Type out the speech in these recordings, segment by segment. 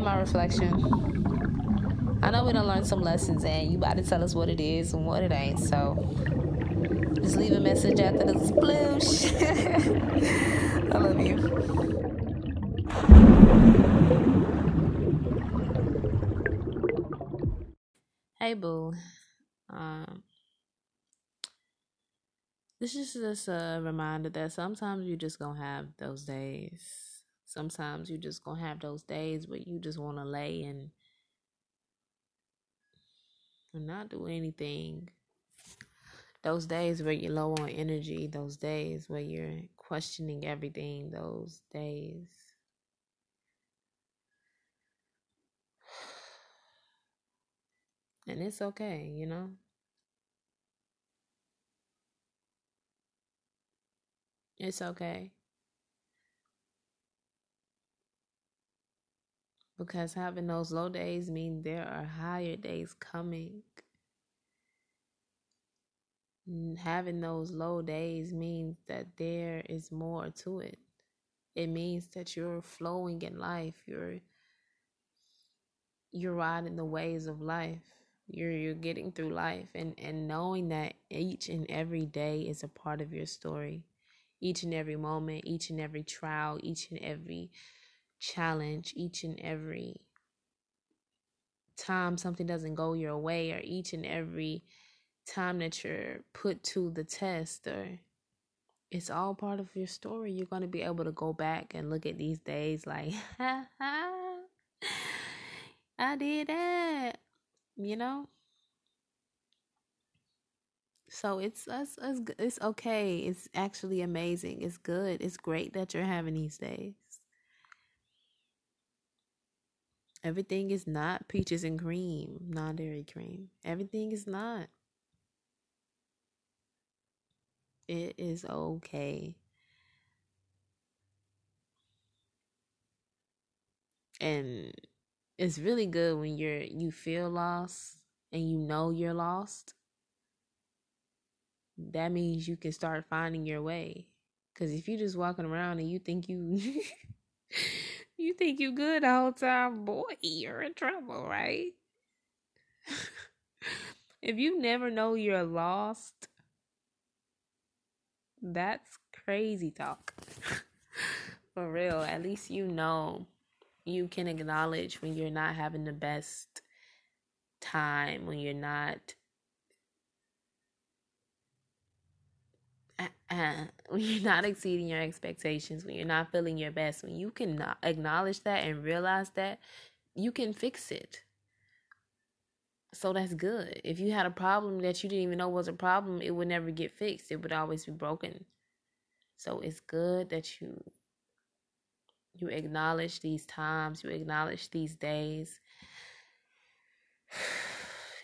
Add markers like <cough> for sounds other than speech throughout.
My reflection. I know we don't learn some lessons, and you about to tell us what it is and what it ain't. So just leave a message after the sploosh. <laughs> I love you. Hey, boo. Um, this is just a reminder that sometimes you just gonna have those days Sometimes you just gonna have those days where you just wanna lay and and not do anything. Those days where you're low on energy, those days where you're questioning everything, those days. And it's okay, you know? It's okay. Because having those low days mean there are higher days coming. Having those low days means that there is more to it. It means that you're flowing in life. You're you're riding the waves of life. You're you're getting through life and, and knowing that each and every day is a part of your story. Each and every moment, each and every trial, each and every challenge each and every time something doesn't go your way or each and every time that you're put to the test or it's all part of your story. You're going to be able to go back and look at these days like ha <laughs> ha i did that you know? So it's, it's it's it's okay. It's actually amazing. It's good. It's great that you're having these days Everything is not peaches and cream, non dairy cream. Everything is not. It is okay. And it's really good when you're you feel lost and you know you're lost. That means you can start finding your way. Cause if you're just walking around and you think you <laughs> You think you good the time, boy, you're in trouble, right? <laughs> if you never know you're lost, that's crazy talk. <laughs> For real, at least you know you can acknowledge when you're not having the best time, when you're not <laughs> when you're not exceeding your expectations, when you're not feeling your best, when you can acknowledge that and realize that, you can fix it. So that's good. If you had a problem that you didn't even know was a problem, it would never get fixed. It would always be broken. So it's good that you you acknowledge these times, you acknowledge these days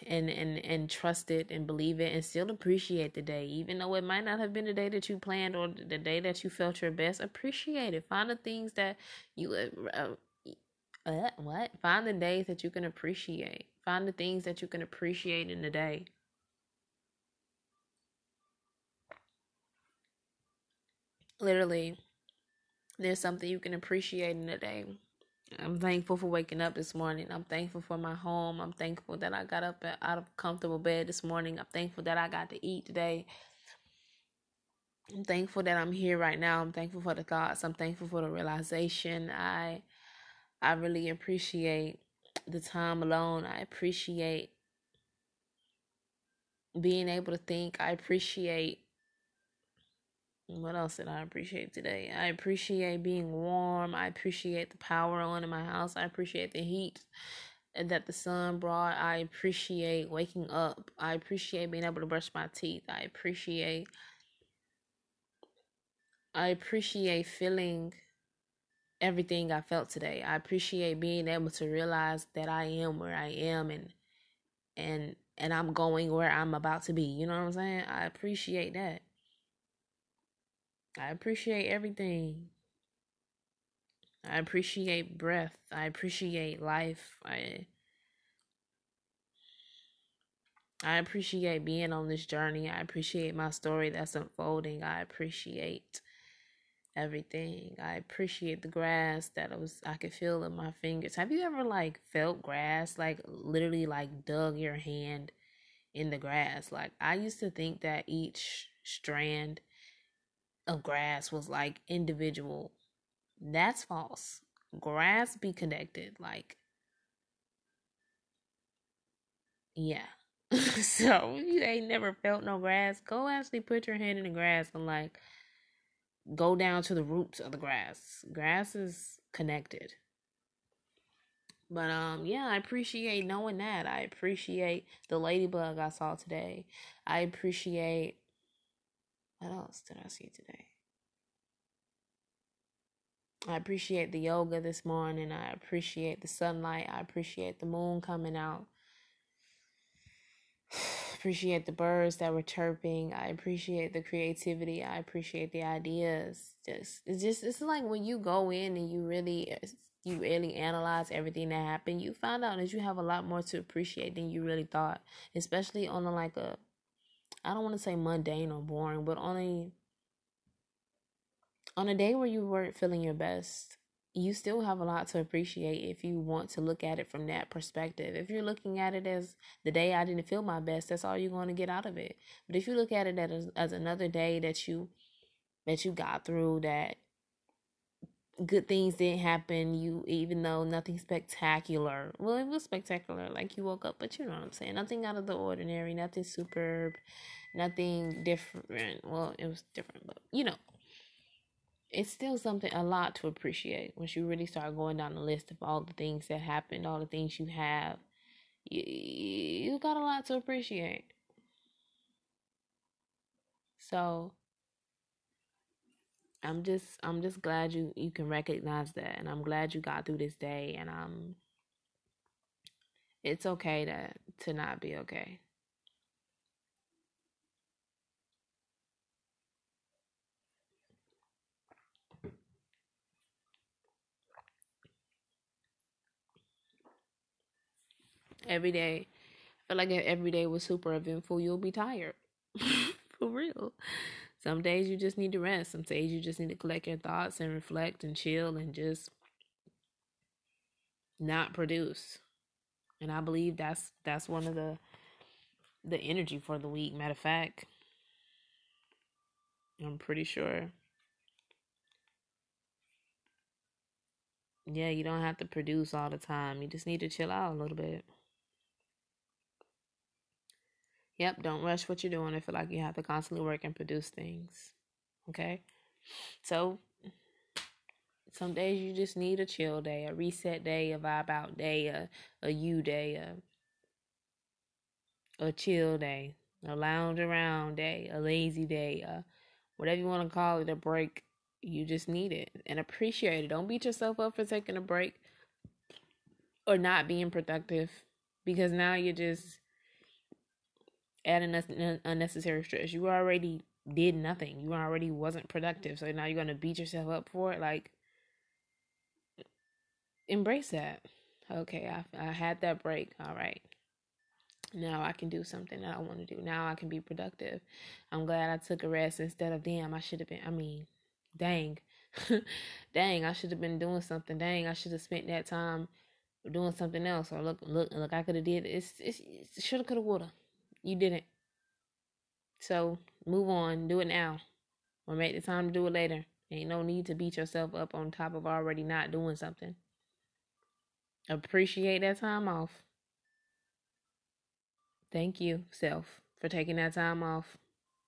and and and trust it and believe it and still appreciate the day. Even though it might not have been the day that you planned or the day that you felt your best appreciate it. Find the things that you uh, uh, what? Find the days that you can appreciate. Find the things that you can appreciate in the day. Literally there's something you can appreciate in the day I'm thankful for waking up this morning. I'm thankful for my home. I'm thankful that I got up out of comfortable bed this morning. I'm thankful that I got to eat today. I'm thankful that I'm here right now. I'm thankful for the thoughts. I'm thankful for the realization. I I really appreciate the time alone. I appreciate being able to think. I appreciate what else did I appreciate today? I appreciate being warm. I appreciate the power on in my house. I appreciate the heat that the sun brought. I appreciate waking up. I appreciate being able to brush my teeth. I appreciate I appreciate feeling everything I felt today. I appreciate being able to realize that I am where I am and and and I'm going where I'm about to be. You know what I'm saying? I appreciate that. I appreciate everything. I appreciate breath. I appreciate life. I I appreciate being on this journey. I appreciate my story that's unfolding. I appreciate everything. I appreciate the grass that I was I could feel in my fingers. Have you ever like felt grass like literally like dug your hand in the grass? Like I used to think that each strand of grass was like individual. That's false. Grass be connected like yeah. <laughs> so you ain't never felt no grass, go actually put your hand in the grass and like go down to the roots of the grass. Grass is connected. But um yeah, I appreciate knowing that. I appreciate the ladybug I saw today. I appreciate what else did I see today? I appreciate the yoga this morning. I appreciate the sunlight. I appreciate the moon coming out <sighs> appreciate the birds that were chirping. I appreciate the creativity. I appreciate the ideas. Just it's just it's like when you go in and you really you really analyze everything that happened, you find out that you have a lot more to appreciate than you really thought. Especially on a like a I don't want to say mundane or boring, but on a on a day where you weren't feeling your best, you still have a lot to appreciate if you want to look at it from that perspective. If you're looking at it as the day I didn't feel my best, that's all you're going to get out of it. But if you look at it as, as another day that you that you got through that good things didn't happen, you even though nothing spectacular. Well, it was spectacular like you woke up, but you know what I'm saying? Nothing out of the ordinary, nothing superb, nothing different. Well, it was different, but you know, it's still something a lot to appreciate once you really start going down the list of all the things that happened, all the things you have. You, you got a lot to appreciate. So I'm just I'm just glad you you can recognize that and I'm glad you got through this day and um it's okay to to not be okay. every day. I feel like if every day was super eventful, you'll be tired. <laughs> For real. Some days you just need to rest. Some days you just need to collect your thoughts and reflect and chill and just not produce. And I believe that's that's one of the the energy for the week. Matter of fact, I'm pretty sure. Yeah, you don't have to produce all the time. You just need to chill out a little bit. Yep, don't rush what you're doing. I feel like you have to constantly work and produce things. Okay? So some days you just need a chill day, a reset day, a vibe out day, a, a you day, a a chill day, a lounge around day, a lazy day, a whatever you want to call it, a break. You just need it and appreciate it. Don't beat yourself up for taking a break or not being productive because now you're just adding us unnecessary stress. You already did nothing. You already wasn't productive. So now you're to beat yourself up for it. Like, embrace that. Okay, I, I had that break. All right. Now I can do something that I want to do. Now I can be productive. I'm glad I took a rest instead of, damn, I should have been, I mean, dang. <laughs> dang, I should have been doing something. Dang, I should have spent that time doing something else. Or look, look, look, I could have did it. It's, it's, it's shoulda, coulda, woulda. You didn't. So move on. Do it now. Or make the time to do it later. Ain't no need to beat yourself up on top of already not doing something. Appreciate that time off. Thank you, self, for taking that time off.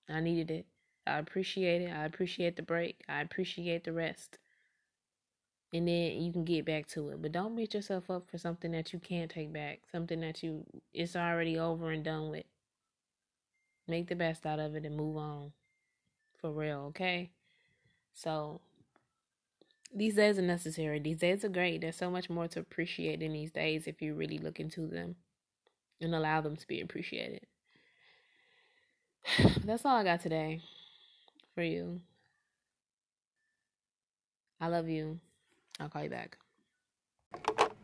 I needed it. I appreciate it. I appreciate the break. I appreciate the rest. And then you can get back to it. But don't beat yourself up for something that you can't take back. Something that you it's already over and done with. Make the best out of it and move on. For real, okay? So these days are necessary. These days are great. There's so much more to appreciate in these days if you really look into them and allow them to be appreciated. <sighs> That's all I got today for you. I love you. I'll call you back.